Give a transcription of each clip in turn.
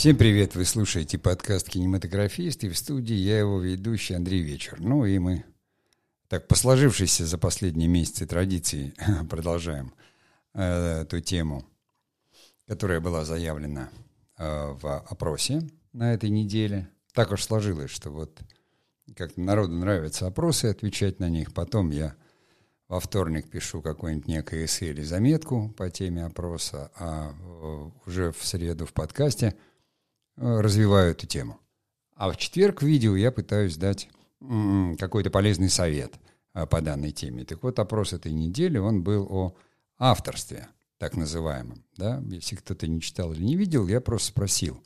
Всем привет! Вы слушаете подкаст «Кинематографист» и в студии я его ведущий Андрей Вечер. Ну и мы, так по сложившейся за последние месяцы традиции, продолжаем э, эту тему, которая была заявлена э, в опросе на этой неделе. Так уж сложилось, что вот как народу нравятся опросы, отвечать на них. Потом я во вторник пишу какое-нибудь некое эссе или заметку по теме опроса, а э, уже в среду в подкасте – развиваю эту тему. А в четверг в видео я пытаюсь дать какой-то полезный совет э, по данной теме. Так вот, опрос этой недели, он был о авторстве, так называемом. Да? Если кто-то не читал или не видел, я просто спросил,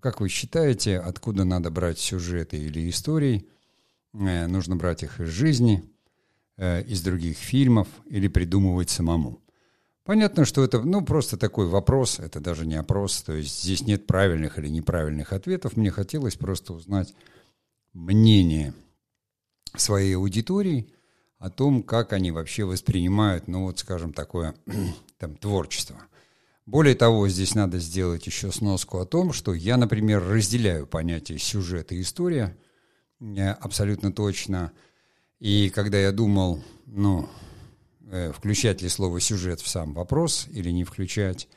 как вы считаете, откуда надо брать сюжеты или истории? Э, нужно брать их из жизни, из других фильмов или придумывать самому? Понятно, что это, ну, просто такой вопрос, это даже не опрос, то есть здесь нет правильных или неправильных ответов. Мне хотелось просто узнать мнение своей аудитории о том, как они вообще воспринимают, ну, вот, скажем, такое там творчество. Более того, здесь надо сделать еще сноску о том, что я, например, разделяю понятие сюжет и история абсолютно точно. И когда я думал, ну, Э, включать ли слово сюжет в сам вопрос или не включать,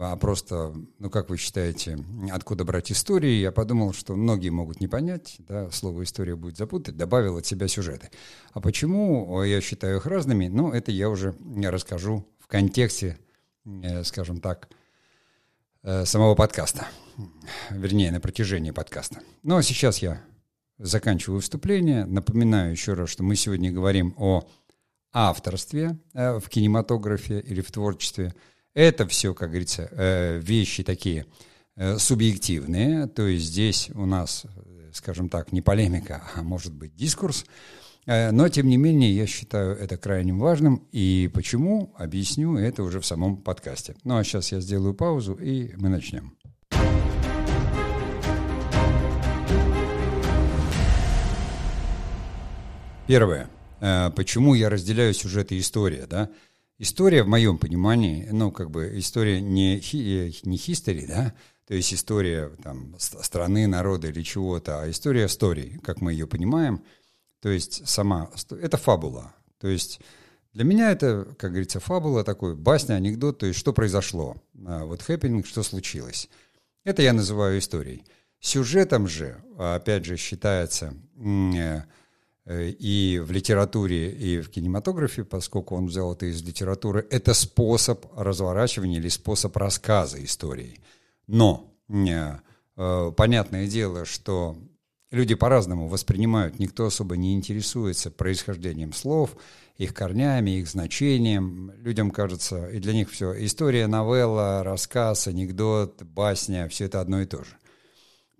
а просто, ну как вы считаете, откуда брать истории, я подумал, что многие могут не понять, да, слово история будет запутать, добавил от себя сюжеты. А почему я считаю их разными, ну это я уже расскажу в контексте, э, скажем так, э, самого подкаста, вернее, на протяжении подкаста. Ну а сейчас я заканчиваю выступление, напоминаю еще раз, что мы сегодня говорим о авторстве э, в кинематографе или в творчестве. Это все, как говорится, э, вещи такие э, субъективные, то есть здесь у нас, скажем так, не полемика, а может быть дискурс. Но, тем не менее, я считаю это крайне важным. И почему, объясню это уже в самом подкасте. Ну, а сейчас я сделаю паузу, и мы начнем. Первое. Э, почему я разделяю сюжет и история, да? История, в моем понимании, ну, как бы история не, хи, не history, да, то есть история там, страны, народа или чего-то, а история истории, как мы ее понимаем, то есть сама, это фабула, то есть для меня это, как говорится, фабула, такой басня, анекдот, то есть что произошло, а вот хэппинг, что случилось. Это я называю историей. Сюжетом же, опять же, считается э, Э, и в литературе, и в кинематографе, поскольку он взял это из литературы, это способ разворачивания или способ рассказа истории. Но э, э, понятное дело, что люди по-разному воспринимают, никто особо не интересуется происхождением слов, их корнями, их значением. Людям кажется, и для них все, история, новелла, рассказ, анекдот, басня, все это одно и то же.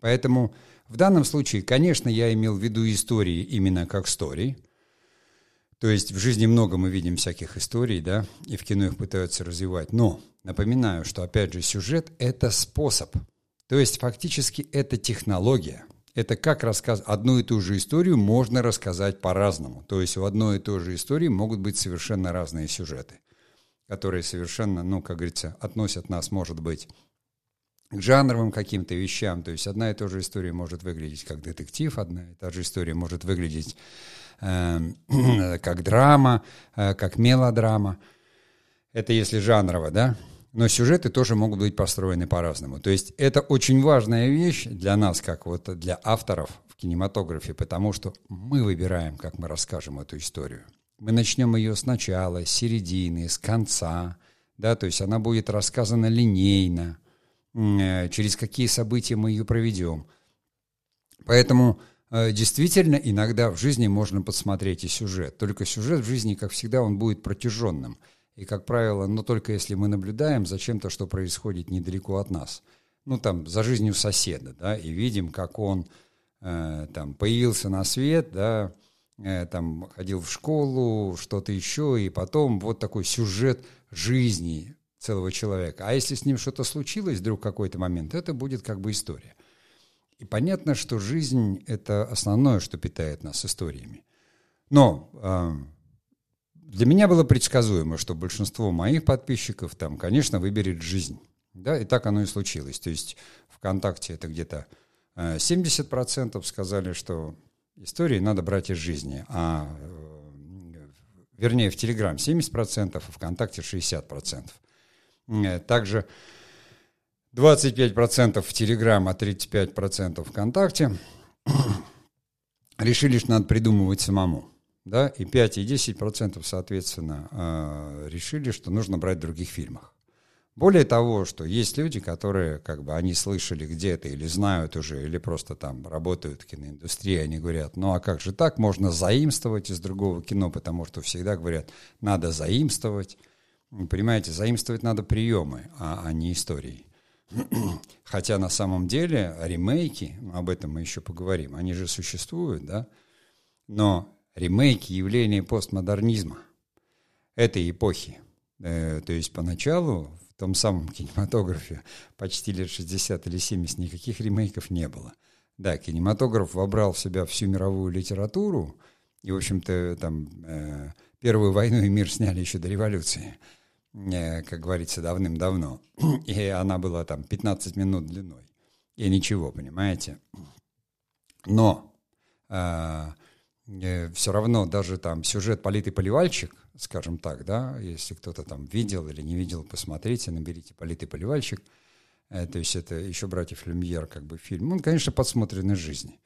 Поэтому в данном случае, конечно, я имел в виду истории именно как истории. То есть в жизни много мы видим всяких историй, да, и в кино их пытаются развивать. Но напоминаю, что опять же сюжет – это способ. То есть фактически это технология. Это как рассказ... Одну и ту же историю можно рассказать по-разному. То есть у одной и той же истории могут быть совершенно разные сюжеты, которые совершенно, ну, как говорится, относят нас, может быть, к жанровым каким-то вещам. То есть одна и та же история может выглядеть как детектив, одна и та же история может выглядеть э, как драма, э, как мелодрама. Это если жанрово, да? Но сюжеты тоже могут быть построены по-разному. То есть это очень важная вещь для нас, как вот для авторов в кинематографе, потому что мы выбираем, как мы расскажем эту историю. Мы начнем ее сначала, с середины, с конца, да, то есть она будет рассказана линейно, через какие события мы ее проведем. Поэтому э, действительно иногда в жизни можно подсмотреть и сюжет. Только сюжет в жизни, как всегда, он будет протяженным. И, как правило, но только если мы наблюдаем за чем-то, что происходит недалеко от нас. Ну, там, за жизнью соседа, да, и видим, как он э, там появился на свет, да, э, там ходил в школу, что-то еще, и потом вот такой сюжет жизни целого человека. А если с ним что-то случилось вдруг какой-то момент, это будет как бы история. И понятно, что жизнь – это основное, что питает нас историями. Но э, для меня было предсказуемо, что большинство моих подписчиков там, конечно, выберет жизнь. Да, и так оно и случилось. То есть ВКонтакте это где-то 70% сказали, что истории надо брать из жизни, а вернее в Телеграм 70%, а ВКонтакте 60%. Также 25% в Телеграм, а 35% ВКонтакте решили, что надо придумывать самому. Да, и 5 и 10% соответственно э, решили, что нужно брать в других фильмах. Более того, что есть люди, которые, как бы, они слышали где-то или знают уже, или просто там работают в киноиндустрии, они говорят, ну а как же так, можно заимствовать из другого кино, потому что всегда говорят, надо заимствовать. Понимаете, заимствовать надо приемы, а, а не истории. Хотя на самом деле ремейки, об этом мы еще поговорим, они же существуют, да? Но ремейки – явление постмодернизма этой эпохи. Э, то есть поначалу в том самом кинематографе почти лет 60 или 70 никаких ремейков не было. Да, кинематограф вобрал в себя всю мировую литературу, и, в общем-то, там э, Первую войну и мир сняли еще до революции – как говорится, давным-давно. И она была там 15 минут длиной. И ничего, понимаете? Но э, э, все равно даже там сюжет «Политый поливальщик», скажем так, да, если кто-то там видел или не видел, посмотрите, наберите «Политый поливальщик», э, то есть это еще «Братьев Люмьер» как бы фильм, он, конечно, подсмотрен из жизни.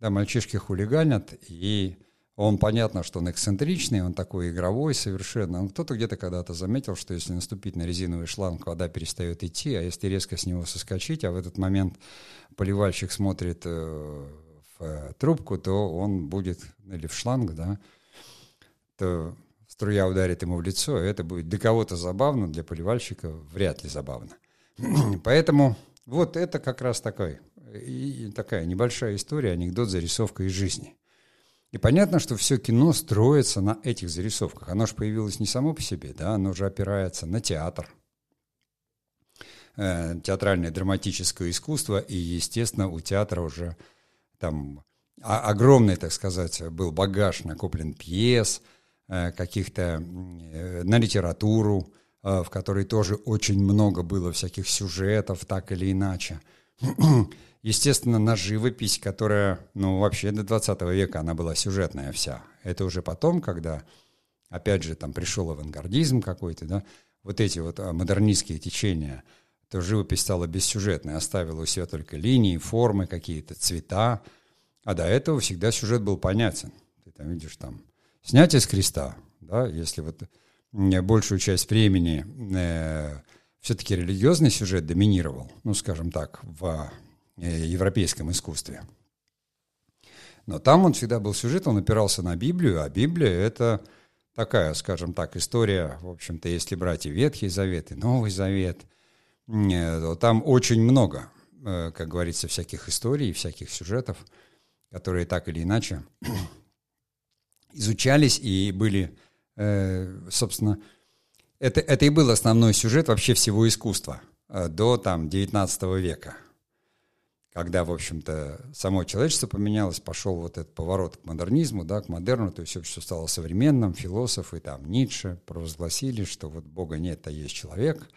Да, мальчишки хулиганят, и он, понятно, что он эксцентричный, он такой игровой совершенно. Но кто-то где-то когда-то заметил, что если наступить на резиновый шланг, вода перестает идти, а если резко с него соскочить, а в этот момент поливальщик смотрит э, в э, трубку, то он будет, или в шланг, да, то струя ударит ему в лицо, и это будет для кого-то забавно, для поливальщика вряд ли забавно. Поэтому вот это как раз такой, и такая небольшая история, анекдот, зарисовка из жизни – и понятно, что все кино строится на этих зарисовках. Оно же появилось не само по себе, да, оно же опирается на театр, э, театральное драматическое искусство, и, естественно, у театра уже там огромный, так сказать, был багаж накоплен пьес, э, каких-то э, на литературу, э, в которой тоже очень много было всяких сюжетов, так или иначе. Естественно, на живопись, которая, ну, вообще до 20 века она была сюжетная вся. Это уже потом, когда, опять же, там пришел авангардизм какой-то, да, вот эти вот а, модернистские течения, то живопись стала бессюжетной, оставила у себя только линии, формы какие-то, цвета, а до этого всегда сюжет был понятен. Ты там видишь там снятие с креста, да, если вот большую часть времени э, все-таки религиозный сюжет доминировал, ну, скажем так, в Э, европейском искусстве. Но там он всегда был сюжет, он опирался на Библию, а Библия — это такая, скажем так, история, в общем-то, если брать и Ветхий Завет, и Новый Завет, э, то там очень много, э, как говорится, всяких историй, всяких сюжетов, которые так или иначе изучались и были, собственно, это, это и был основной сюжет вообще всего искусства до там 19 века когда, в общем-то, само человечество поменялось, пошел вот этот поворот к модернизму, да, к модерну, то есть все стало современным, философы, там, Ницше провозгласили, что вот Бога нет, а есть человек,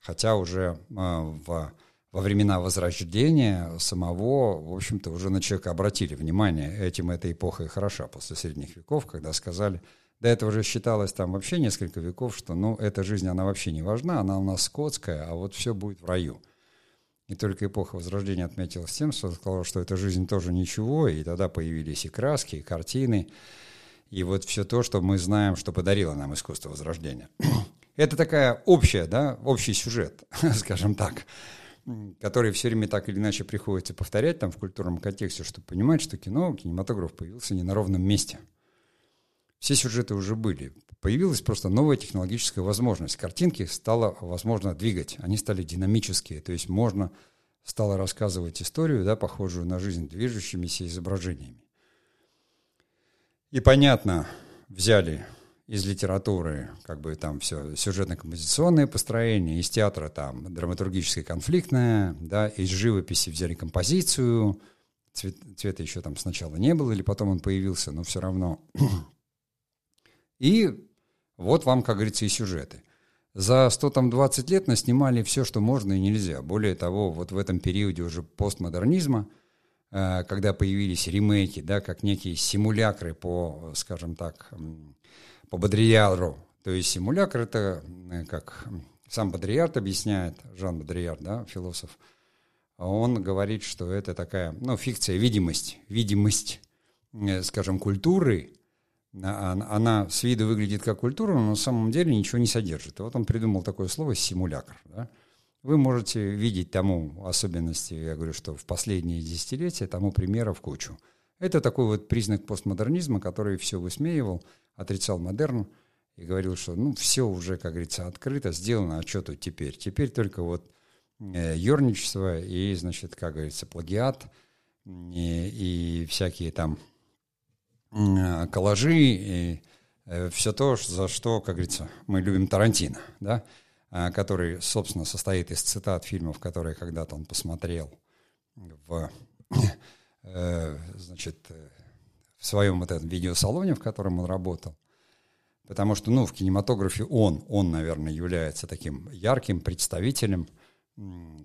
хотя уже э, в, во времена Возрождения самого, в общем-то, уже на человека обратили внимание, этим эта эпоха и хороша после средних веков, когда сказали, до этого уже считалось там вообще несколько веков, что, ну, эта жизнь, она вообще не важна, она у нас скотская, а вот все будет в раю – и только эпоха Возрождения отметилась тем, что сказала, что эта жизнь тоже ничего, и тогда появились и краски, и картины, и вот все то, что мы знаем, что подарило нам искусство Возрождения. Это такая общая, да, общий сюжет, скажем так, который все время так или иначе приходится повторять там в культурном контексте, чтобы понимать, что кино, кинематограф появился не на ровном месте. Все сюжеты уже были. Появилась просто новая технологическая возможность. Картинки стало возможно двигать, они стали динамические, то есть можно стало рассказывать историю, да, похожую на жизнь, движущимися изображениями. И понятно, взяли из литературы как бы там все сюжетно-композиционное построение, из театра там драматургическое конфликтное, да, из живописи взяли композицию, цвет, цвета еще там сначала не было, или потом он появился, но все равно И вот вам, как говорится, и сюжеты. За 100 там 20 лет наснимали все, что можно и нельзя. Более того, вот в этом периоде уже постмодернизма, э, когда появились ремейки, да, как некие симулякры по, скажем так, по Бодрияру. То есть симулякр это, э, как сам Бодрияр объясняет, Жан Бодрияр, да, философ, он говорит, что это такая, ну, фикция, видимость, видимость, э, скажем, культуры, она с виду выглядит как культура, но на самом деле ничего не содержит. И вот он придумал такое слово «симулякр». Да? Вы можете видеть тому особенности, я говорю, что в последние десятилетия тому примеров кучу. Это такой вот признак постмодернизма, который все высмеивал, отрицал модерн и говорил, что ну все уже, как говорится, открыто, сделано, а что тут теперь? Теперь только вот э, ерничество и, значит, как говорится, плагиат и, и всякие там Э, коллажи и э, все то, за что, как говорится, мы любим Тарантино, да, э, который, собственно, состоит из цитат фильмов, которые когда-то он посмотрел в, значит, в своем вот этом видеосалоне, в котором он работал. Потому что, ну, в кинематографе он, он, наверное, является таким ярким представителем –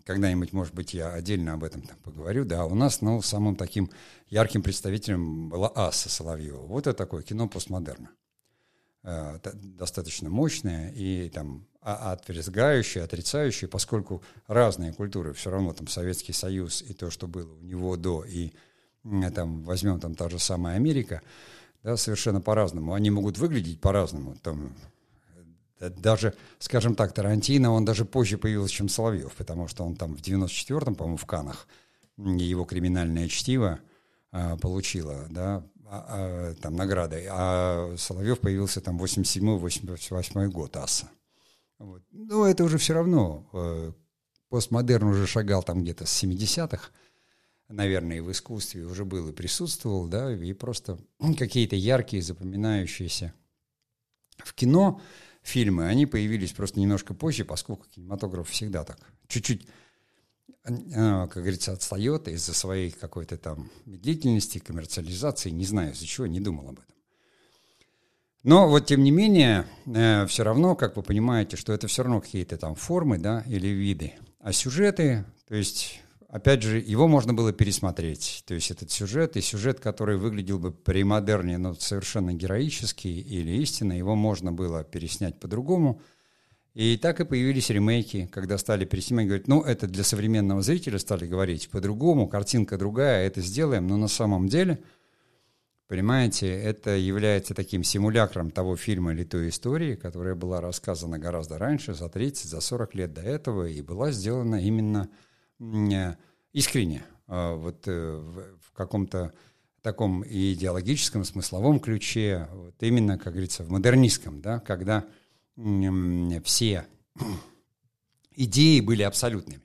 когда-нибудь, может быть, я отдельно об этом там поговорю, да, у нас, ну, самым таким ярким представителем была Аса Соловьева. Вот это такое кино постмодерна. Э, достаточно мощное и там отверзгающее, отрицающее, поскольку разные культуры, все равно там Советский Союз и то, что было у него до, и там возьмем там та же самая Америка, да, совершенно по-разному. Они могут выглядеть по-разному. Там даже, скажем так, Тарантино, он даже позже появился, чем Соловьев, потому что он там в 94-м, по-моему, в Канах его криминальное чтиво а, получило, да, а, а, там награды, а Соловьев появился там 87-88 год, аса. Вот. Но это уже все равно, э, постмодерн уже шагал там где-то с 70-х, наверное, и в искусстве уже был и присутствовал, да, и просто какие-то яркие, запоминающиеся. В кино фильмы, они появились просто немножко позже, поскольку кинематограф всегда так чуть-чуть, а, как говорится, отстает из-за своей какой-то там медлительности, коммерциализации, не знаю из-за чего, не думал об этом. Но вот тем не менее, э, все равно, как вы понимаете, что это все равно какие-то там формы, да, или виды. А сюжеты, то есть опять же, его можно было пересмотреть. То есть этот сюжет и сюжет, который выглядел бы при модерне, но совершенно героический или истинно, его можно было переснять по-другому. И так и появились ремейки, когда стали переснимать, говорят, ну, это для современного зрителя стали говорить по-другому, картинка другая, это сделаем, но на самом деле, понимаете, это является таким симулякром того фильма или той истории, которая была рассказана гораздо раньше, за 30, за 40 лет до этого, и была сделана именно искренне, а, вот э, в каком-то таком идеологическом, смысловом ключе, вот именно, как говорится, в модернистском, да, когда все идеи были абсолютными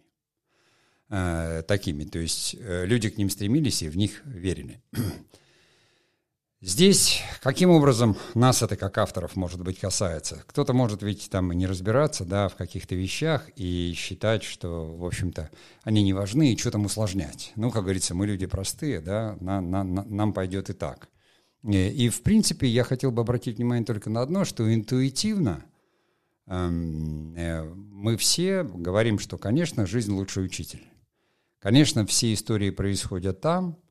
э, такими, то есть люди к ним стремились и в них верили. Здесь каким образом нас это как авторов, может быть, касается? Кто-то может ведь там не разбираться, да, в каких-то вещах и считать, что, в общем-то, они не важны и что там усложнять. Ну, как говорится, мы люди простые, да, на, на, на, нам пойдет и так. И, и, в принципе, я хотел бы обратить внимание только на одно, что интуитивно эм, э, мы все говорим, что, конечно, жизнь лучший учитель. Конечно, все истории происходят там, Э,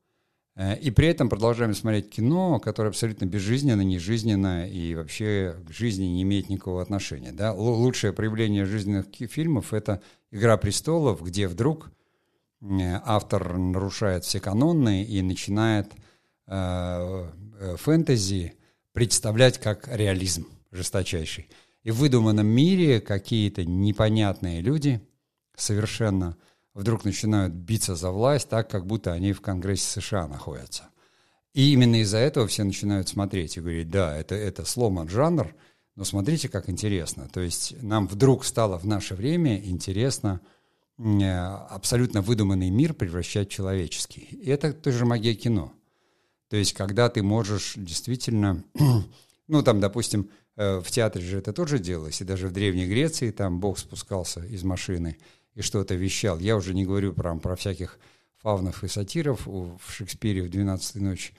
и при этом продолжаем смотреть кино, которое абсолютно безжизненно, нежизненно и вообще к жизни не имеет никакого отношения. Да? Лучшее проявление жизненных фильмов – это «Игра престолов», где вдруг э, автор нарушает все каноны и начинает э, э, фэнтези представлять как реализм жесточайший. И в выдуманном мире какие-то непонятные люди совершенно – вдруг начинают биться за власть так, как будто они в Конгрессе США находятся. И именно из-за этого все начинают смотреть и говорить, да, это, это сломан жанр, но смотрите, как интересно. То есть нам вдруг стало в наше время интересно э, абсолютно выдуманный мир превращать в человеческий. И это тоже магия кино. То есть когда ты можешь действительно, ну там, допустим, э, в театре же это тоже делалось, и даже в Древней Греции там Бог спускался из машины – и что-то вещал. Я уже не говорю про, про всяких фавнов и сатиров в Шекспире в «Двенадцатой ночи».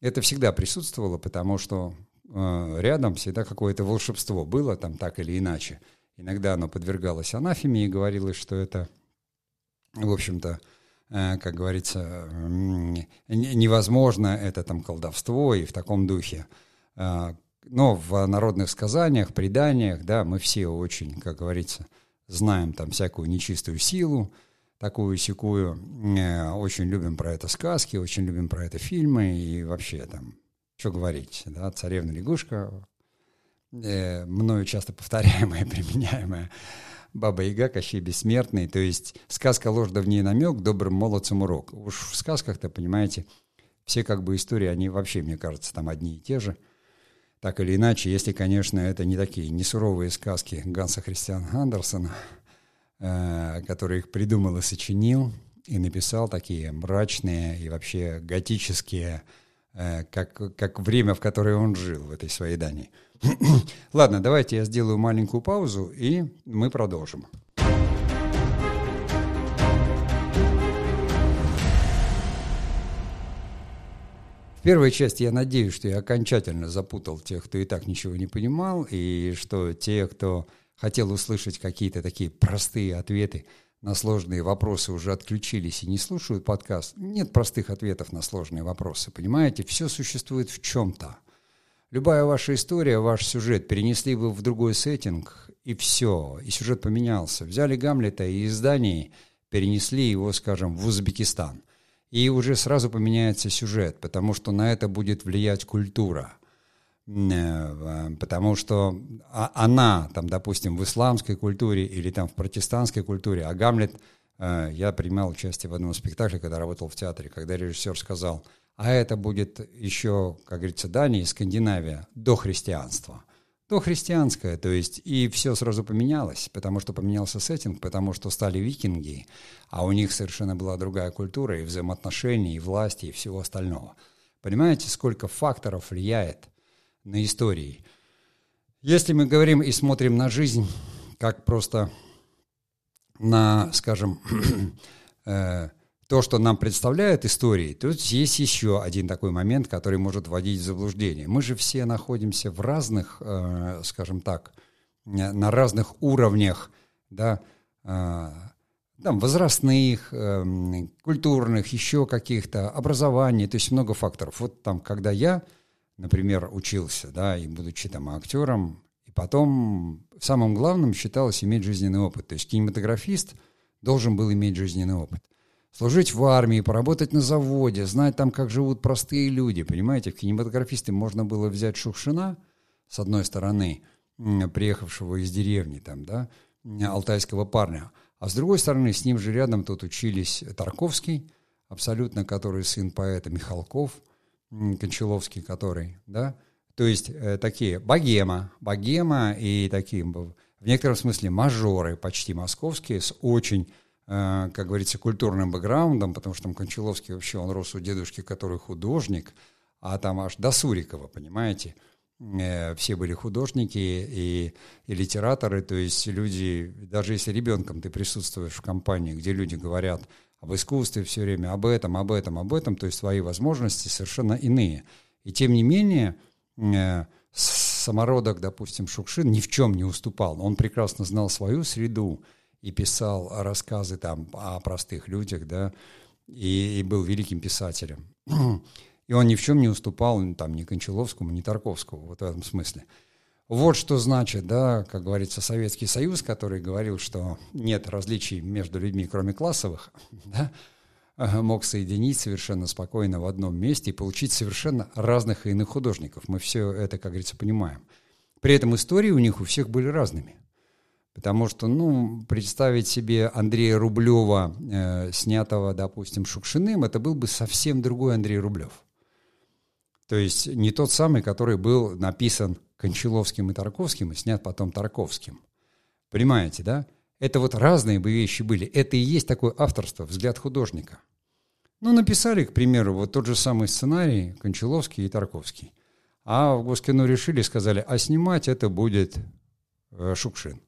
Это всегда присутствовало, потому что э, рядом всегда какое-то волшебство было там так или иначе. иногда оно подвергалось анафеме и говорилось, что это, в общем-то, э, как говорится, невозможно, это там колдовство и в таком духе. А, но в народных сказаниях, преданиях, да, мы все очень, как говорится, знаем там всякую нечистую силу, такую секую, э, очень любим про это сказки, очень любим про это фильмы и вообще там, что говорить, да, царевна лягушка, э, мною часто повторяемая, применяемая, Баба Яга, Кощей Бессмертный, то есть сказка ложь да в ней намек, добрым молодцам урок. Уж в сказках-то, понимаете, все как бы истории, они вообще, мне кажется, там одни и те же. Так или иначе, если, конечно, это не такие не суровые сказки Ганса Христиана Андерсона, э, который их придумал и сочинил, и написал такие мрачные и вообще готические, э, как, как время, в которое он жил в этой своей Дании – Ладно, давайте я сделаю маленькую паузу, и мы продолжим. Первой части я надеюсь, что я окончательно запутал тех, кто и так ничего не понимал, и что те, кто хотел услышать какие-то такие простые ответы на сложные вопросы, уже отключились и не слушают подкаст. Нет простых ответов на сложные вопросы, понимаете? Все существует в чем-то. Любая ваша история, ваш сюжет перенесли вы в другой сеттинг, и все, и сюжет поменялся. Взяли Гамлета и из Дании перенесли его, скажем, в Узбекистан. И уже сразу поменяется сюжет, потому что на это будет влиять культура. Э, потому что а, она, там, допустим, в исламской культуре или там в протестантской культуре, а Гамлет, э, я принимал участие в одном спектакле, когда работал в театре, когда режиссер сказал – а это будет еще, как говорится, Дания и Скандинавия до христианства. До христианское, то есть и все сразу поменялось, потому что поменялся сеттинг, потому что стали викинги, а у них совершенно была другая культура и взаимоотношения, и власти, и всего остального. Понимаете, сколько факторов влияет на истории? Если мы говорим и смотрим на жизнь как просто на, скажем, э, то, что нам представляют истории, тут есть еще один такой момент, который может вводить в заблуждение. Мы же все находимся в разных, э, скажем так, на разных уровнях, да, э, там, возрастных, э, культурных, еще каких-то, образований, то есть много факторов. Вот там, когда я, например, учился, да, и будучи там актером, и потом самым главным считалось иметь жизненный опыт. То есть кинематографист должен был иметь жизненный опыт – служить в армии, поработать на заводе, знать там, как живут простые люди. Понимаете, в кинематографисты можно было взять Шукшина, с одной стороны, приехавшего из деревни, там, да, алтайского парня, а с другой стороны, с ним же рядом тут учились Тарковский, абсолютно, который сын поэта Михалков, Кончаловский, который, да, то есть э, такие богема, богема и такие, в некотором смысле, мажоры почти московские с очень как говорится, культурным бэкграундом, потому что там Кончаловский вообще, он рос у дедушки, который художник, а там аж до Сурикова, понимаете, э, все были художники и, и литераторы, то есть люди, даже если ребенком ты присутствуешь в компании, где люди говорят об искусстве все время, об этом, об этом, об этом, то есть твои возможности совершенно иные. И тем не менее, э, самородок, допустим, Шукшин ни в чем не уступал. Он прекрасно знал свою среду, и писал рассказы там о простых людях, да, и, и был великим писателем. И он ни в чем не уступал там, ни Кончаловскому, ни Тарковскому, вот в этом смысле. Вот что значит, да, как говорится, Советский Союз, который говорил, что нет различий между людьми, кроме классовых, да, мог соединить совершенно спокойно в одном месте и получить совершенно разных и иных художников. Мы все это, как говорится, понимаем. При этом истории у них у всех были разными. Потому что, ну, представить себе Андрея Рублева, э, снятого, допустим, Шукшиным, это был бы совсем другой Андрей Рублев. То есть не тот самый, который был написан Кончаловским и Тарковским, и снят потом Тарковским. Понимаете, да? Это вот разные бы вещи были. Это и есть такое авторство, взгляд художника. Ну, написали, к примеру, вот тот же самый сценарий Кончаловский и Тарковский. А в Госкино решили, сказали, а снимать это будет э, Шукшин.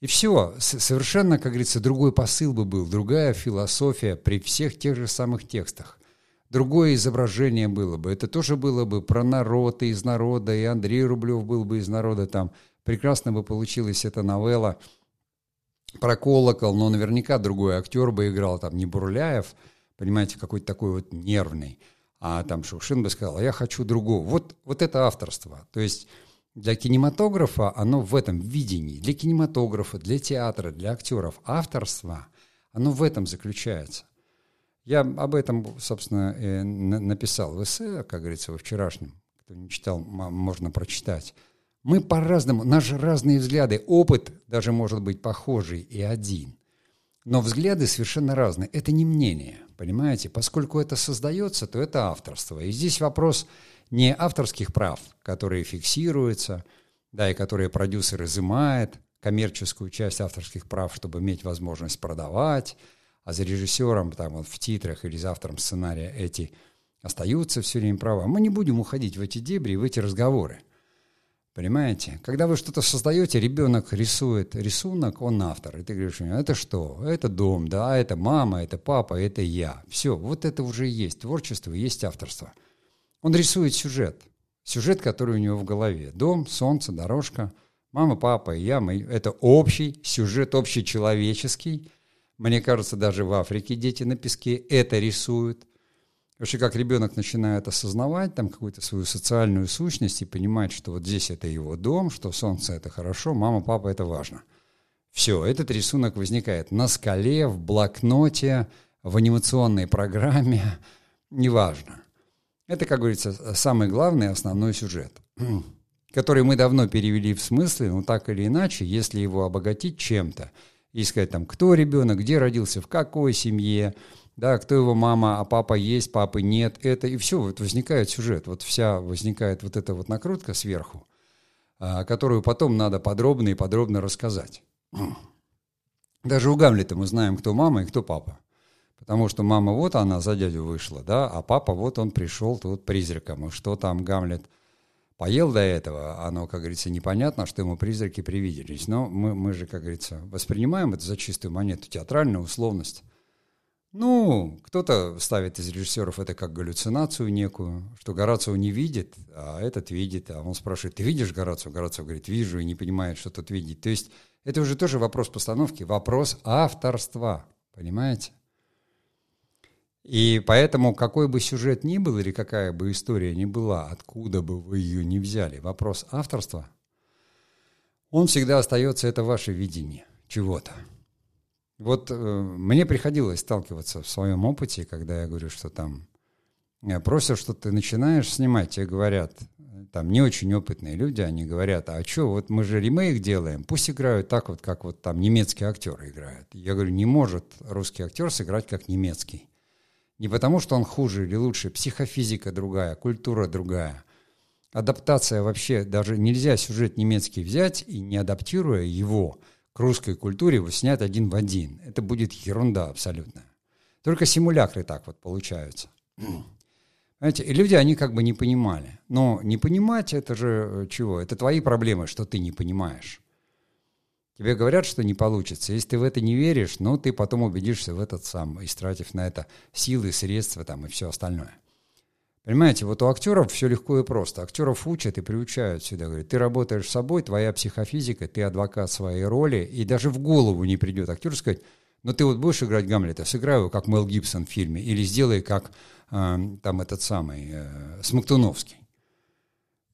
И все, совершенно, как говорится, другой посыл бы был, другая философия при всех тех же самых текстах. Другое изображение было бы. Это тоже было бы про народ и из народа, и Андрей Рублев был бы из народа там. прекрасно бы получилась эта новелла про колокол, но наверняка другой актер бы играл, там не Бурляев, понимаете, какой-то такой вот нервный, а там Шукшин бы сказал, а я хочу другого. Вот, вот это авторство. То есть для кинематографа оно в этом видении, для кинематографа, для театра, для актеров авторство, оно в этом заключается. Я об этом, собственно, написал в эссе, как говорится, во вчерашнем. Кто не читал, можно прочитать. Мы по-разному, наши разные взгляды, опыт даже может быть похожий и один. Но взгляды совершенно разные. Это не мнение, понимаете? Поскольку это создается, то это авторство. И здесь вопрос не авторских прав, которые фиксируются, да, и которые продюсер изымает, коммерческую часть авторских прав, чтобы иметь возможность продавать, а за режиссером там вот в титрах или за автором сценария эти остаются все время права. Мы не будем уходить в эти дебри, в эти разговоры. Понимаете? Когда вы что-то создаете, ребенок рисует рисунок, он автор. И ты говоришь, это что? Это дом, да, это мама, это папа, это я. Все, вот это уже есть творчество, есть авторство. Он рисует сюжет. Сюжет, который у него в голове. Дом, солнце, дорожка, мама, папа и я. Мы, это общий сюжет, общечеловеческий. Мне кажется, даже в Африке дети на песке это рисуют. Вообще, как ребенок начинает осознавать там какую-то свою социальную сущность и понимать, что вот здесь это его дом, что солнце это хорошо, мама, папа это важно. Все, этот рисунок возникает на скале, в блокноте, в анимационной программе, неважно. Это, как говорится, самый главный основной сюжет, который мы давно перевели в смысле, но так или иначе, если его обогатить чем-то, и сказать там, кто ребенок, где родился, в какой семье, да, кто его мама, а папа есть, папы нет, это, и все, вот возникает сюжет, вот вся возникает вот эта вот накрутка сверху, а, которую потом надо подробно и подробно рассказать. Даже у Гамлета мы знаем, кто мама и кто папа. Потому что мама вот она за дядю вышла, да, а папа вот он пришел тут призраком. И что там Гамлет поел до этого, оно, как говорится, непонятно, что ему призраки привиделись. Но мы, мы же, как говорится, воспринимаем это за чистую монету, театральную условность. Ну, кто-то ставит из режиссеров это как галлюцинацию некую, что Горацио не видит, а этот видит, а он спрашивает, ты видишь Горацио? Горацио говорит, вижу, и не понимает, что тут видеть. То есть это уже тоже вопрос постановки, вопрос авторства, понимаете? И поэтому какой бы сюжет ни был или какая бы история ни была, откуда бы вы ее ни взяли, вопрос авторства, он всегда остается, это ваше видение чего-то. Вот э, мне приходилось сталкиваться в своем опыте, когда я говорю, что там э, просят, что ты начинаешь снимать, тебе говорят, там не очень опытные люди, они говорят, а что, вот мы же ремейк делаем, пусть играют так вот, как вот там немецкие актеры играют. Я говорю, не может русский актер сыграть как немецкий. Не потому, что он хуже или лучше, психофизика другая, культура другая. Адаптация вообще, даже нельзя сюжет немецкий взять и не адаптируя его к русской культуре, его снять один в один. Это будет ерунда абсолютно. Только симулякры так вот получаются. Знаете, и люди, они как бы не понимали. Но не понимать это же чего? Это твои проблемы, что ты не понимаешь. Тебе говорят, что не получится. Если ты в это не веришь, ну, ты потом убедишься в этот сам, истратив на это силы, средства там и все остальное. Понимаете, вот у актеров все легко и просто. Актеров учат и приучают сюда. Говорят, ты работаешь с собой, твоя психофизика, ты адвокат своей роли, и даже в голову не придет актер сказать, ну ты вот будешь играть Гамлета, сыграй его как Мел Гибсон в фильме, или сделай как э, там этот самый э, Смоктуновский.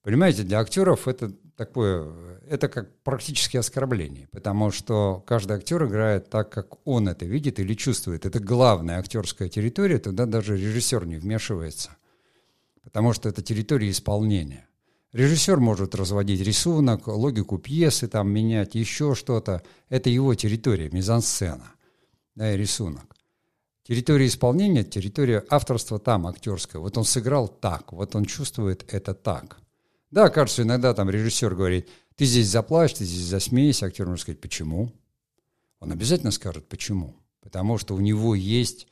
Понимаете, для актеров это такое, это как практически оскорбление, потому что каждый актер играет так, как он это видит или чувствует. Это главная актерская территория, туда даже режиссер не вмешивается, потому что это территория исполнения. Режиссер может разводить рисунок, логику пьесы, там менять еще что-то. Это его территория, мизансцена, да, и рисунок. Территория исполнения, территория авторства там, актерская. Вот он сыграл так, вот он чувствует это так – да, кажется, иногда там режиссер говорит, ты здесь заплачь, ты здесь засмейся, актер может сказать, почему? Он обязательно скажет, почему. Потому что у него есть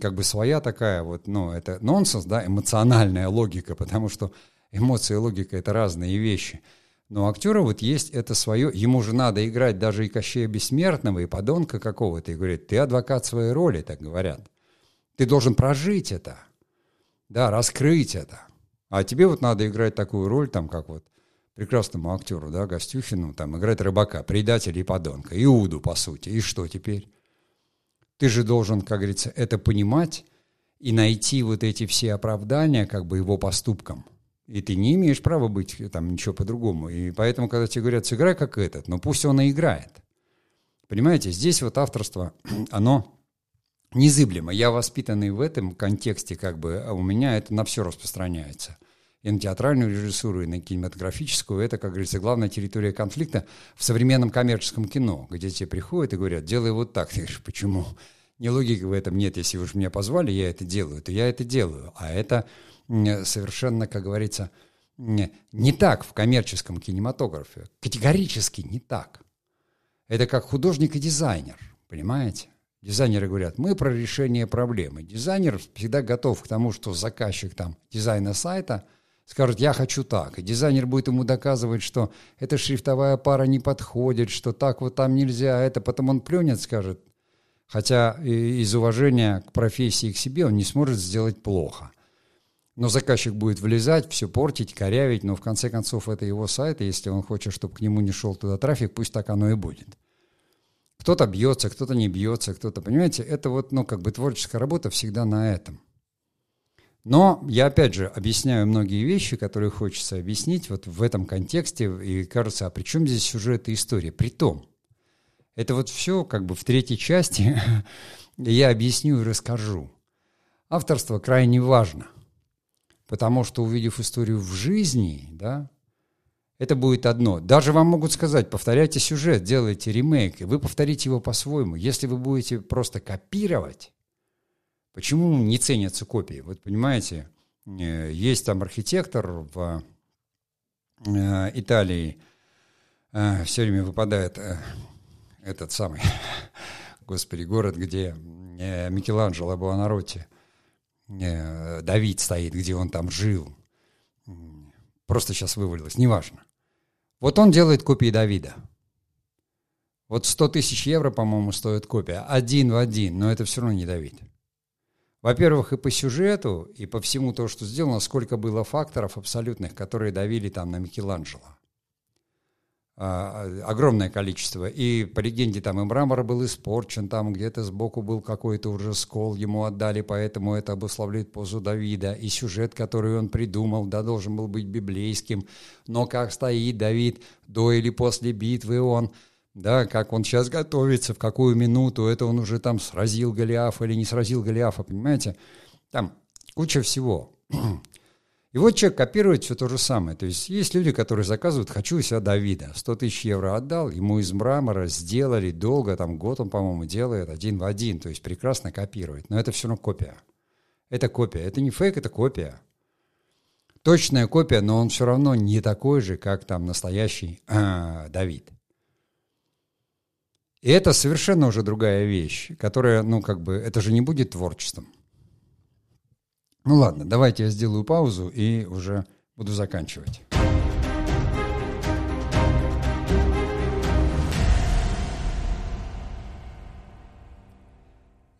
как бы своя такая вот, ну, это нонсенс, да, эмоциональная логика, потому что эмоции и логика — это разные вещи. Но у актера вот есть это свое, ему же надо играть даже и Кощея Бессмертного, и подонка какого-то, и говорит, ты адвокат своей роли, так говорят. Ты должен прожить это, да, раскрыть это. А тебе вот надо играть такую роль, там, как вот прекрасному актеру, да, Гостюхину, там играть рыбака, предателя и подонка, Иуду, по сути. И что теперь? Ты же должен, как говорится, это понимать и найти вот эти все оправдания как бы его поступкам. И ты не имеешь права быть там ничего по-другому. И поэтому, когда тебе говорят, сыграй как этот, ну пусть он и играет. Понимаете, здесь вот авторство, оно незыблемо. Я воспитанный в этом контексте, как бы, а у меня это на все распространяется. И на театральную режиссуру, и на кинематографическую. Это, как говорится, главная территория конфликта в современном коммерческом кино, где тебе приходят и говорят, делай вот так. Ты говоришь, почему? Не логики в этом нет. Если же меня позвали, я это делаю, то я это делаю. А это совершенно, как говорится, не так в коммерческом кинематографе. Категорически не так. Это как художник и дизайнер, понимаете? Дизайнеры говорят, мы про решение проблемы. Дизайнер всегда готов к тому, что заказчик там дизайна сайта скажет, я хочу так. И дизайнер будет ему доказывать, что эта шрифтовая пара не подходит, что так вот там нельзя, а это потом он плюнет, скажет. Хотя из уважения к профессии и к себе он не сможет сделать плохо. Но заказчик будет влезать, все портить, корявить, но в конце концов это его сайт, и если он хочет, чтобы к нему не шел туда трафик, пусть так оно и будет. Кто-то бьется, кто-то не бьется, кто-то, понимаете, это вот, ну, как бы творческая работа всегда на этом. Но я, опять же, объясняю многие вещи, которые хочется объяснить вот в этом контексте, и кажется, а при чем здесь сюжет и история? При том, это вот все как бы в третьей части я объясню и расскажу. Авторство крайне важно. Потому что, увидев историю в жизни, да, это будет одно. Даже вам могут сказать, повторяйте сюжет, делайте ремейк, и вы повторите его по-своему. Если вы будете просто копировать, почему не ценятся копии? Вот понимаете, э, есть там архитектор в э, Италии, э, все время выпадает этот самый, господи, город, где Микеланджело Буонаротти – Давид стоит, где он там жил. Просто сейчас вывалилось, неважно. Вот он делает копии Давида. Вот 100 тысяч евро, по-моему, стоит копия. Один в один, но это все равно не Давид. Во-первых, и по сюжету, и по всему то, что сделано, сколько было факторов абсолютных, которые давили там на Микеланджело. А, огромное количество. И по легенде там и мрамор был испорчен, там где-то сбоку был какой-то уже скол, ему отдали, поэтому это обуславливает позу Давида. И сюжет, который он придумал, да, должен был быть библейским. Но как стоит Давид до или после битвы он, да, как он сейчас готовится, в какую минуту, это он уже там сразил Голиафа или не сразил Голиафа, понимаете? Там куча всего. И вот человек копирует все то же самое. То есть есть люди, которые заказывают «хочу у себя Давида». 100 тысяч евро отдал, ему из мрамора сделали долго, там год он, по-моему, делает один в один. То есть прекрасно копирует. Но это все равно копия. Это копия. Это не фейк, это копия. Точная копия, но он все равно не такой же, как там настоящий э, Давид. И это совершенно уже другая вещь, которая, ну, как бы, это же не будет творчеством. Ну ладно, давайте я сделаю паузу и уже буду заканчивать.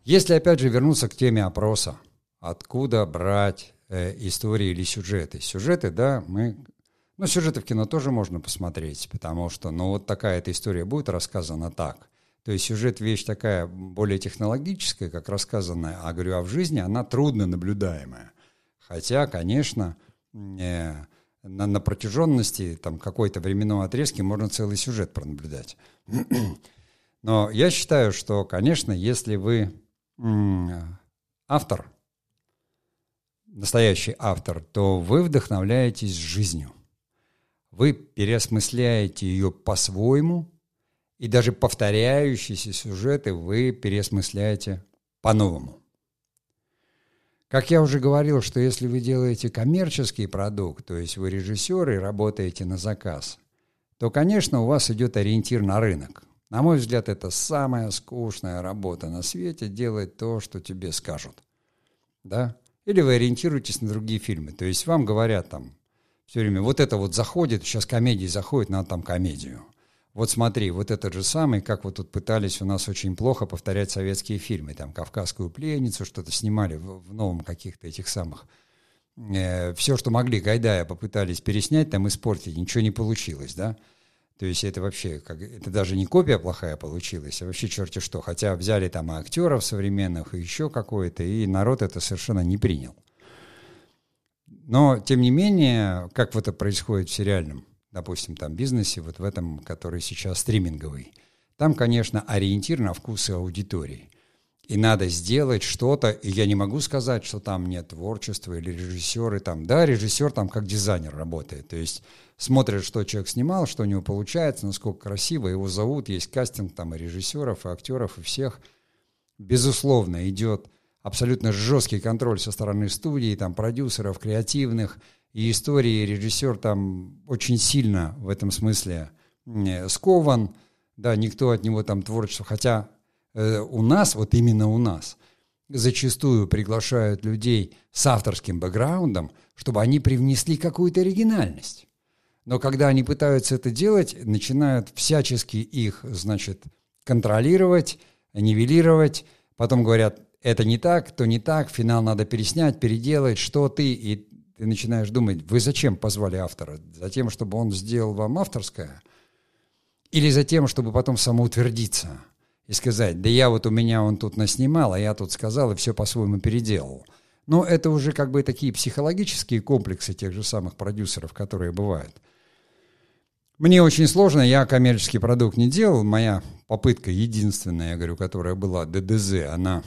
Если опять же вернуться к теме опроса, откуда брать э, истории или сюжеты? Сюжеты, да, мы... Ну, сюжеты в кино тоже можно посмотреть, потому что, ну, вот такая эта история будет рассказана так. То есть сюжет вещь такая более технологическая, как рассказанная, а говорю, а в жизни она трудно наблюдаемая. Хотя, конечно, э, на, на протяженности там какой-то временного отрезки можно целый сюжет пронаблюдать. Но я считаю, что, конечно, если вы автор, настоящий автор, то вы вдохновляетесь жизнью. Вы переосмысляете ее по-своему, и даже повторяющиеся сюжеты вы переосмысляете по-новому. Как я уже говорил, что если вы делаете коммерческий продукт, то есть вы режиссер и работаете на заказ, то, конечно, у вас идет ориентир на рынок. На мой взгляд, это самая скучная работа на свете – делать то, что тебе скажут. Да? Или вы ориентируетесь на другие фильмы. То есть вам говорят там все время, вот это вот заходит, сейчас комедии заходит, надо там комедию. Вот смотри, вот этот же самый, как вот тут пытались у нас очень плохо повторять советские фильмы, там «Кавказскую пленницу», что-то снимали в, в новом каких-то этих самых э, все, что могли, Гайдая попытались переснять, там испортить, ничего не получилось, да. То есть это вообще, как, это даже не копия плохая получилась, а вообще черти что. Хотя взяли там и актеров современных, и еще какое-то, и народ это совершенно не принял. Но, тем не менее, как вот это происходит в сериальном, допустим, там бизнесе, вот в этом, который сейчас стриминговый, там, конечно, ориентир на вкусы аудитории. И надо сделать что-то, и я не могу сказать, что там нет творчества или режиссеры там. Да, режиссер там как дизайнер работает, то есть смотрит, что человек снимал, что у него получается, насколько красиво, его зовут, есть кастинг там и режиссеров, и актеров, и всех. Безусловно, идет абсолютно жесткий контроль со стороны студии, там, продюсеров, креативных, и истории режиссер там очень сильно в этом смысле скован, да, никто от него там творчество, хотя э, у нас, вот именно у нас, зачастую приглашают людей с авторским бэкграундом, чтобы они привнесли какую-то оригинальность. Но когда они пытаются это делать, начинают всячески их, значит, контролировать, нивелировать, потом говорят, это не так, то не так, финал надо переснять, переделать, что ты, и ты начинаешь думать, вы зачем позвали автора? Затем, чтобы он сделал вам авторское? Или за тем, чтобы потом самоутвердиться и сказать, да я вот у меня он тут наснимал, а я тут сказал и все по-своему переделал. Но это уже как бы такие психологические комплексы тех же самых продюсеров, которые бывают. Мне очень сложно, я коммерческий продукт не делал. Моя попытка единственная, я говорю, которая была ДДЗ, она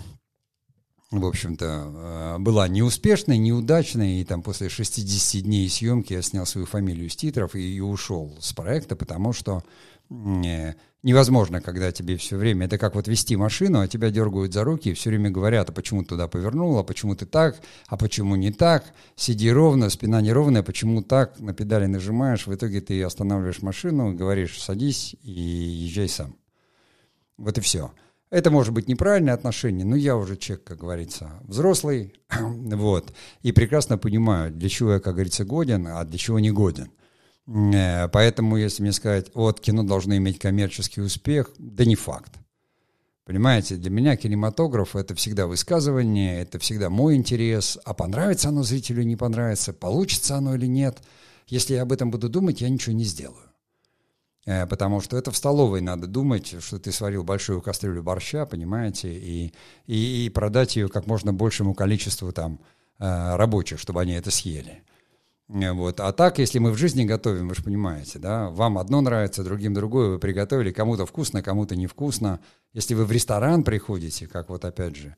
в общем-то, э, была неуспешной, неудачной, и там после 60 дней съемки я снял свою фамилию с титров и, и ушел с проекта, потому что э, невозможно, когда тебе все время, это как вот вести машину, а тебя дергают за руки и все время говорят, а почему ты туда повернул, а почему ты так, а почему не так, сиди ровно, спина неровная, почему так, на педали нажимаешь, в итоге ты останавливаешь машину, говоришь, садись и езжай сам. Вот и все. Это может быть неправильное отношение, но я уже человек, как говорится, взрослый, вот, и прекрасно понимаю, для чего я, как говорится, годен, а для чего не годен. Э, поэтому, если мне сказать, вот, кино должно иметь коммерческий успех, да не факт. Понимаете, для меня кинематограф — это всегда высказывание, это всегда мой интерес, а понравится оно зрителю, не понравится, получится оно или нет. Если я об этом буду думать, я ничего не сделаю. Э, потому что это в столовой надо думать, что ты сварил большую кастрюлю борща, понимаете, и, и, и продать ее как можно большему количеству там э, рабочих, чтобы они это съели. Э, вот. А так, если мы в жизни готовим, вы же понимаете, да, вам одно нравится, другим другое, вы приготовили, кому-то вкусно, кому-то невкусно. Если вы в ресторан приходите, как вот опять же,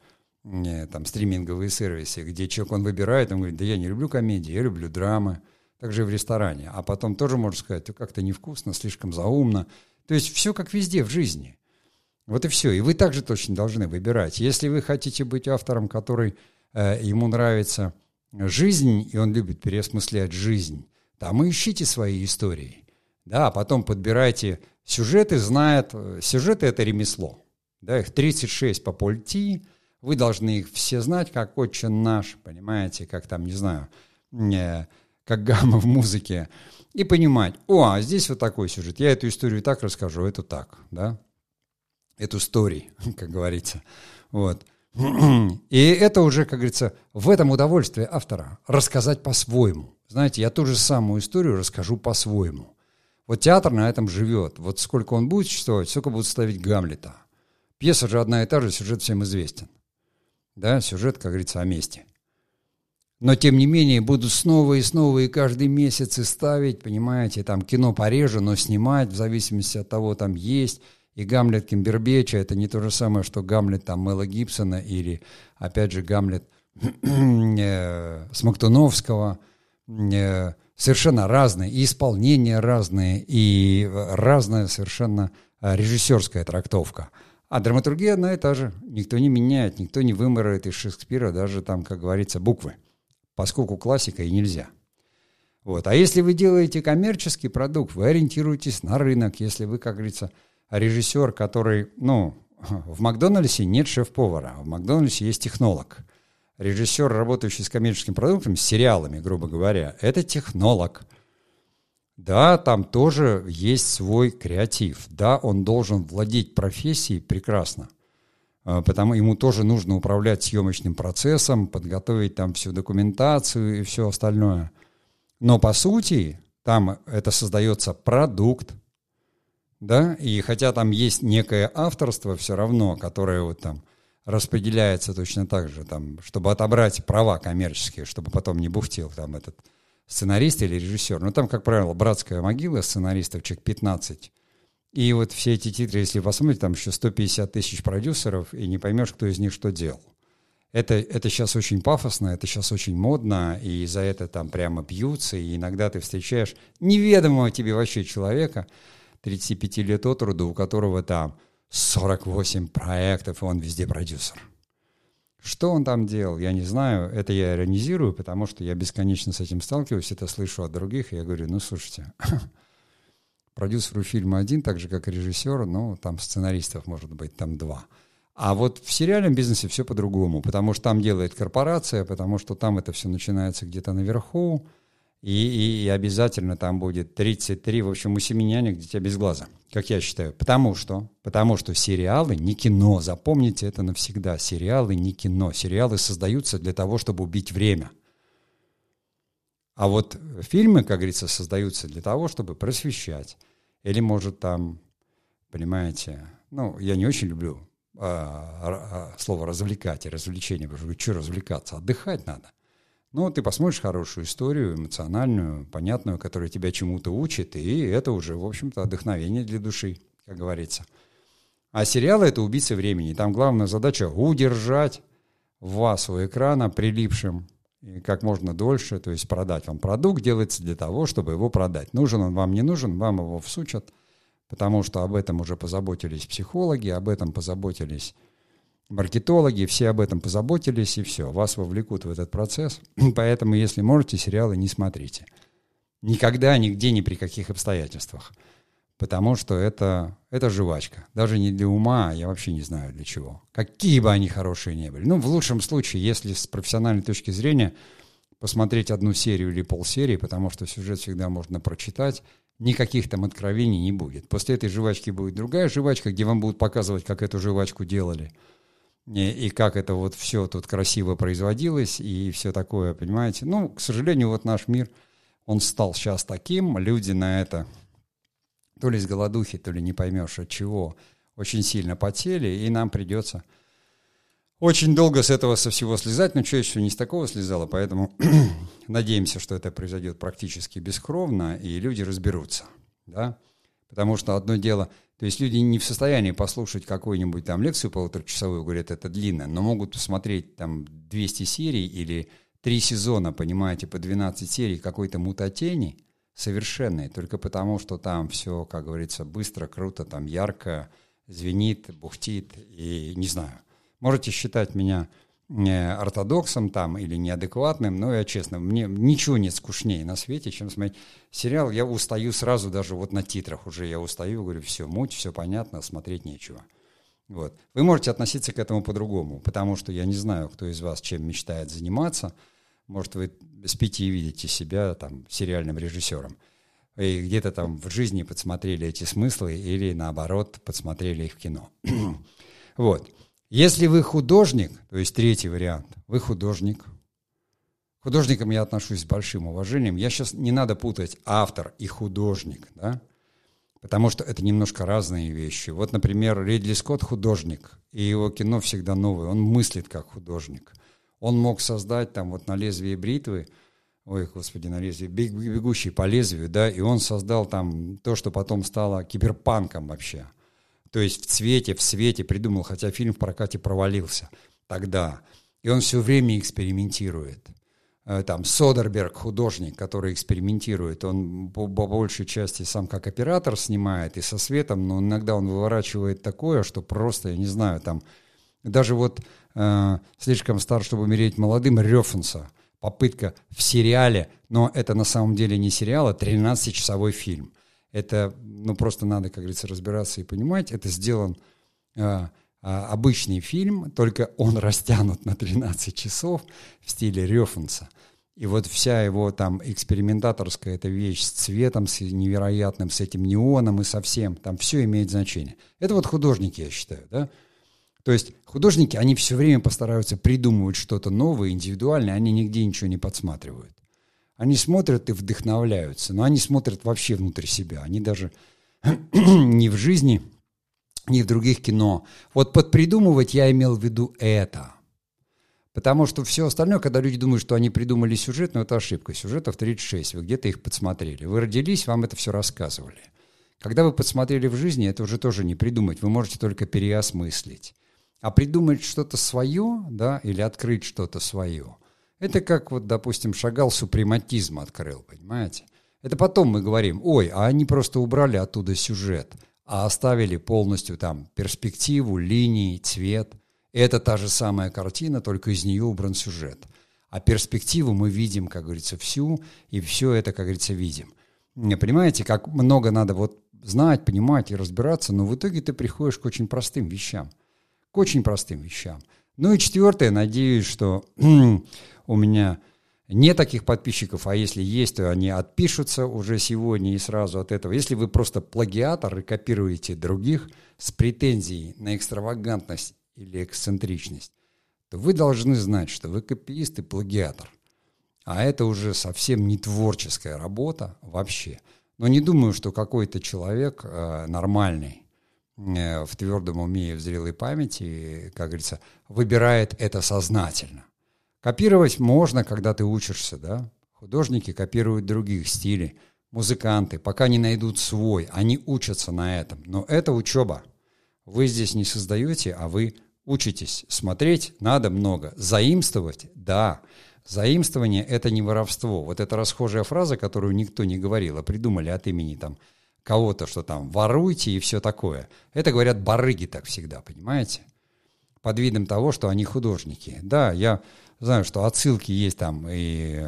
там стриминговые сервисы, где человек, он выбирает, он говорит, да я не люблю комедии, я люблю драмы, также в ресторане. А потом тоже можно сказать, как-то невкусно, слишком заумно. То есть все как везде в жизни. Вот и все. И вы также точно должны выбирать. Если вы хотите быть автором, который э, ему нравится жизнь, и он любит переосмыслять жизнь, там и ищите свои истории. Да, а потом подбирайте сюжеты, знает, э, сюжеты это ремесло. Да, их 36 по польти, вы должны их все знать, как отче наш, понимаете, как там, не знаю, э, как гамма в музыке, и понимать, о, а здесь вот такой сюжет, я эту историю так расскажу, эту так, да, эту story, как говорится, вот. И это уже, как говорится, в этом удовольствие автора рассказать по-своему. Знаете, я ту же самую историю расскажу по-своему. Вот театр на этом живет. Вот сколько он будет существовать, сколько будут ставить Гамлета. Пьеса же одна и та же, сюжет всем известен. Да, сюжет, как говорится, о месте. Но, тем не менее, буду снова и снова и каждый месяц и ставить, понимаете, там кино пореже, но снимать, в зависимости от того, там есть. И Гамлет Кимбербеча – это не то же самое, что Гамлет там Мэла Гибсона или, опять же, Гамлет э, Смоктуновского. Э, совершенно разные, и исполнения разные, и разная совершенно э, режиссерская трактовка. А драматургия одна и та же. Никто не меняет, никто не вымырает из Шекспира даже там, как говорится, буквы поскольку классика и нельзя. Вот. А если вы делаете коммерческий продукт, вы ориентируетесь на рынок. Если вы, как говорится, режиссер, который, ну, в Макдональдсе нет шеф-повара, в Макдональдсе есть технолог. Режиссер, работающий с коммерческим продуктом, с сериалами, грубо говоря, это технолог. Да, там тоже есть свой креатив. Да, он должен владеть профессией прекрасно. А, потому ему тоже нужно управлять съемочным процессом, подготовить там всю документацию и все остальное. Но по сути там это создается продукт, да, и хотя там есть некое авторство все равно, которое вот там распределяется точно так же, там, чтобы отобрать права коммерческие, чтобы потом не бухтел там этот сценарист или режиссер. Ну, там, как правило, братская могила сценаристов, человек 15. И вот все эти титры, если посмотреть, там еще 150 тысяч продюсеров, и не поймешь, кто из них что делал. Это, это сейчас очень пафосно, это сейчас очень модно, и за это там прямо бьются, и иногда ты встречаешь неведомого тебе вообще человека, 35 лет от роду, у которого там 48 проектов, и он везде продюсер. Что он там делал, я не знаю. Это я иронизирую, потому что я бесконечно с этим сталкиваюсь, это слышу от других, и я говорю, ну, слушайте, продюсеру фильма один, так же, как и режиссер, ну, там сценаристов, может быть, там два. А вот в сериальном бизнесе все по-другому, потому что там делает корпорация, потому что там это все начинается где-то наверху, и, и, и обязательно там будет 33, в общем, у семеняник дитя без глаза, как я считаю. Потому что, потому что сериалы не кино, запомните это навсегда. Сериалы не кино. Сериалы создаются для того, чтобы убить время. А вот фильмы, как говорится, создаются для того, чтобы просвещать. Или, может, там, понимаете, ну, я не очень люблю а, а, слово развлекать и развлечение, потому что что развлекаться, отдыхать надо. Ну, ты посмотришь хорошую историю, эмоциональную, понятную, которая тебя чему-то учит, и это уже, в общем-то, вдохновение для души, как говорится. А сериалы — это убийцы времени. Там главная задача — удержать вас у экрана прилипшим и как можно дольше, то есть продать вам продукт делается для того, чтобы его продать. Нужен он вам, не нужен, вам его всучат, потому что об этом уже позаботились психологи, об этом позаботились маркетологи, все об этом позаботились, и все, вас вовлекут в этот процесс. Поэтому, если можете, сериалы не смотрите. Никогда, нигде, ни при каких обстоятельствах. Потому что это, это жвачка. Даже не для ума, я вообще не знаю для чего. Какие бы они хорошие не были. Ну, в лучшем случае, если с профессиональной точки зрения посмотреть одну серию или полсерии, потому что сюжет всегда можно прочитать, никаких там откровений не будет. После этой жвачки будет другая жвачка, где вам будут показывать, как эту жвачку делали – и, и как это вот все тут красиво производилось и все такое, понимаете. Ну, к сожалению, вот наш мир, он стал сейчас таким, люди на это то ли с голодухи, то ли не поймешь от чего, очень сильно потели, и нам придется очень долго с этого со всего слезать, но человечество не с такого слезало, поэтому надеемся, что это произойдет практически бескровно, и люди разберутся, да, потому что одно дело – то есть люди не в состоянии послушать какую-нибудь там лекцию полуторачасовую, говорят, это длинно, но могут посмотреть там 200 серий или три сезона, понимаете, по 12 серий какой-то мутатени совершенной, только потому, что там все, как говорится, быстро, круто, там ярко, звенит, бухтит, и не знаю. Можете считать меня ортодоксом там или неадекватным, но я честно, мне ничего нет скучнее на свете, чем смотреть сериал. Я устаю сразу даже вот на титрах уже, я устаю, говорю, все, муть, все понятно, смотреть нечего. Вот. Вы можете относиться к этому по-другому, потому что я не знаю, кто из вас чем мечтает заниматься. Может, вы спите и видите себя там сериальным режиссером. И где-то там в жизни подсмотрели эти смыслы или, наоборот, подсмотрели их в кино. вот. Если вы художник, то есть третий вариант, вы художник. К художникам я отношусь с большим уважением. Я сейчас не надо путать автор и художник, да? потому что это немножко разные вещи. Вот, например, Ридли Скотт художник, и его кино всегда новое, он мыслит как художник. Он мог создать там вот на лезвие бритвы, ой, господи, на лезвие, бегущий по лезвию, да, и он создал там то, что потом стало киберпанком вообще – то есть в цвете, в свете придумал, хотя фильм в прокате провалился тогда. И он все время экспериментирует. Э, там Содерберг, художник, который экспериментирует, он по, по большей части сам как оператор снимает и со светом, но иногда он выворачивает такое, что просто, я не знаю, там даже вот э, слишком стар, чтобы умереть молодым, Рёфенса, попытка в сериале, но это на самом деле не сериал, а 13-часовой фильм. Это, ну, просто надо, как говорится, разбираться и понимать. Это сделан э, обычный фильм, только он растянут на 13 часов в стиле Рёфенса. И вот вся его там экспериментаторская эта вещь с цветом, с невероятным, с этим неоном и со всем, там все имеет значение. Это вот художники, я считаю, да. То есть художники, они все время постараются придумывать что-то новое, индивидуальное, они нигде ничего не подсматривают. Они смотрят и вдохновляются, но они смотрят вообще внутрь себя. Они даже не в жизни, не в других кино. Вот под придумывать я имел в виду это. Потому что все остальное, когда люди думают, что они придумали сюжет, ну это ошибка. Сюжетов 36, вы где-то их подсмотрели. Вы родились, вам это все рассказывали. Когда вы подсмотрели в жизни, это уже тоже не придумать, вы можете только переосмыслить. А придумать что-то свое, да, или открыть что-то свое, это как вот, допустим, Шагал супрематизм открыл, понимаете? Это потом мы говорим, ой, а они просто убрали оттуда сюжет, а оставили полностью там перспективу, линии, цвет. Это та же самая картина, только из нее убран сюжет. А перспективу мы видим, как говорится, всю, и все это, как говорится, видим. Понимаете, как много надо вот знать, понимать и разбираться, но в итоге ты приходишь к очень простым вещам. К очень простым вещам. Ну и четвертое, надеюсь, что у меня нет таких подписчиков, а если есть, то они отпишутся уже сегодня и сразу от этого. Если вы просто плагиатор и копируете других с претензией на экстравагантность или эксцентричность, то вы должны знать, что вы копиист и плагиатор. А это уже совсем не творческая работа вообще – но не думаю, что какой-то человек э, нормальный, в твердом уме и в зрелой памяти, как говорится, выбирает это сознательно. Копировать можно, когда ты учишься, да? Художники копируют других стилей, музыканты, пока не найдут свой, они учатся на этом. Но это учеба. Вы здесь не создаете, а вы учитесь. Смотреть надо много. Заимствовать – да. Заимствование – это не воровство. Вот эта расхожая фраза, которую никто не говорил, а придумали от имени там кого-то, что там воруйте и все такое. Это говорят барыги так всегда, понимаете? Под видом того, что они художники. Да, я знаю, что отсылки есть там и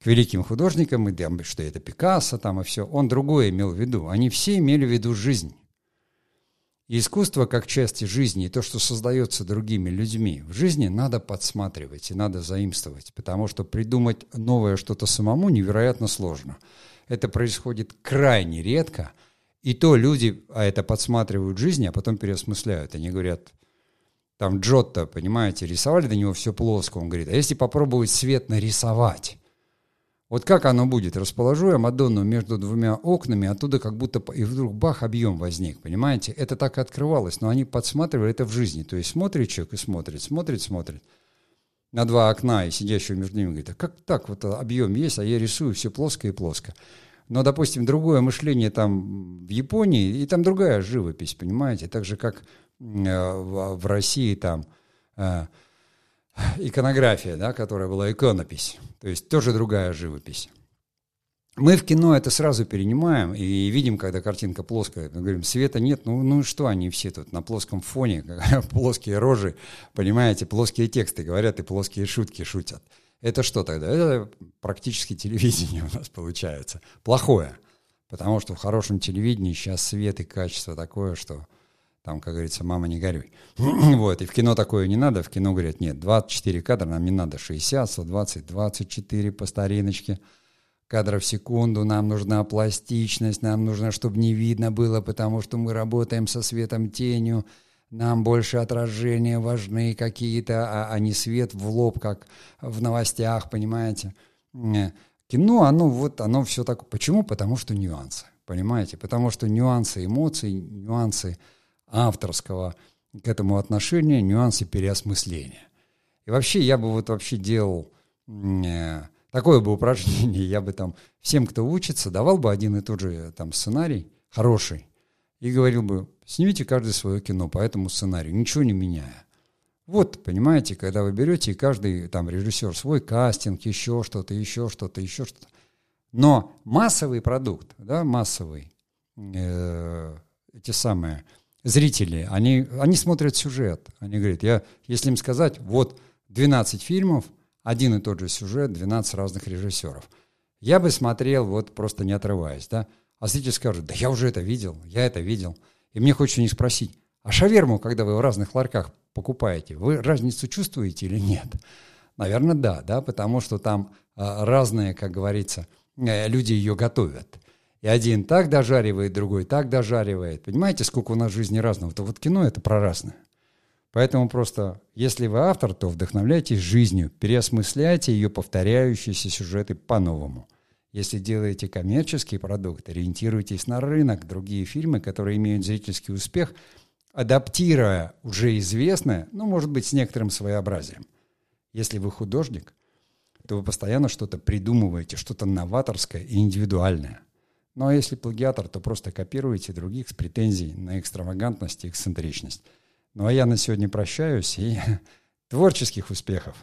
к великим художникам, и там, что это Пикассо там и все. Он другое имел в виду. Они все имели в виду жизнь. И искусство как часть жизни, и то, что создается другими людьми, в жизни надо подсматривать и надо заимствовать, потому что придумать новое что-то самому невероятно сложно. Это происходит крайне редко, и то люди, а это подсматривают в жизни, а потом переосмысляют. Они говорят, там Джотто, понимаете, рисовали до него все плоско. Он говорит, а если попробовать свет нарисовать? Вот как оно будет? Расположу я Мадонну между двумя окнами, оттуда как будто... И вдруг бах, объем возник, понимаете? Это так и открывалось, но они подсматривали это в жизни. То есть смотрит человек и смотрит, смотрит, смотрит на два окна и сидящего между ними говорит, а как так вот объем есть, а я рисую все плоско и плоско. Но, допустим, другое мышление там в Японии, и там другая живопись, понимаете? Так же, как э, в, в России там... Э, иконография, да, которая была иконопись. То есть тоже другая живопись. Мы в кино это сразу перенимаем и видим, когда картинка плоская. Мы говорим, света нет, ну, ну что они все тут на плоском фоне, плоские рожи, понимаете, плоские тексты говорят и плоские шутки шутят. Это что тогда? Это практически телевидение у нас получается. Плохое. Потому что в хорошем телевидении сейчас свет и качество такое, что там, как говорится, мама, не горюй. вот, и в кино такое не надо. В кино говорят, нет, 24 кадра, нам не надо 60, 120, 24 по стариночке кадров в секунду, нам нужна пластичность, нам нужно, чтобы не видно было, потому что мы работаем со светом, тенью, нам больше отражения важны какие-то, а, а не свет в лоб, как в новостях, понимаете. Кино, оно вот, оно все так. Почему? Потому что нюансы, понимаете? Потому что нюансы эмоций, нюансы авторского к этому отношения, нюансы переосмысления. И вообще я бы вот вообще делал такое бы упражнение, я бы там всем, кто учится, давал бы один и тот же там сценарий, хороший, и говорил бы, снимите каждый свое кино по этому сценарию, ничего не меняя. Вот, понимаете, когда вы берете, и каждый там режиссер свой кастинг, еще что-то, еще что-то, еще что-то. Но массовый продукт, да, массовый, э, эти самые зрители, они, они смотрят сюжет. Они говорят, я, если им сказать, вот 12 фильмов, один и тот же сюжет, 12 разных режиссеров. Я бы смотрел вот просто не отрываясь, да. А зритель скажет, да я уже это видел, я это видел. И мне хочется них спросить, а шаверму, когда вы в разных ларьках покупаете, вы разницу чувствуете или нет? Наверное, да, да, потому что там а, разные, как говорится, э, люди ее готовят. И один так дожаривает, другой так дожаривает. Понимаете, сколько у нас в жизни разного? То вот кино это про разное. Поэтому просто, если вы автор, то вдохновляйтесь жизнью, переосмысляйте ее повторяющиеся сюжеты по-новому. Если делаете коммерческий продукт, ориентируйтесь на рынок, другие фильмы, которые имеют зрительский успех, адаптируя уже известное, ну, может быть, с некоторым своеобразием. Если вы художник, то вы постоянно что-то придумываете, что-то новаторское и индивидуальное. Ну а если плагиатор, то просто копируете других с претензией на экстравагантность и эксцентричность. Ну а я на сегодня прощаюсь и творческих успехов!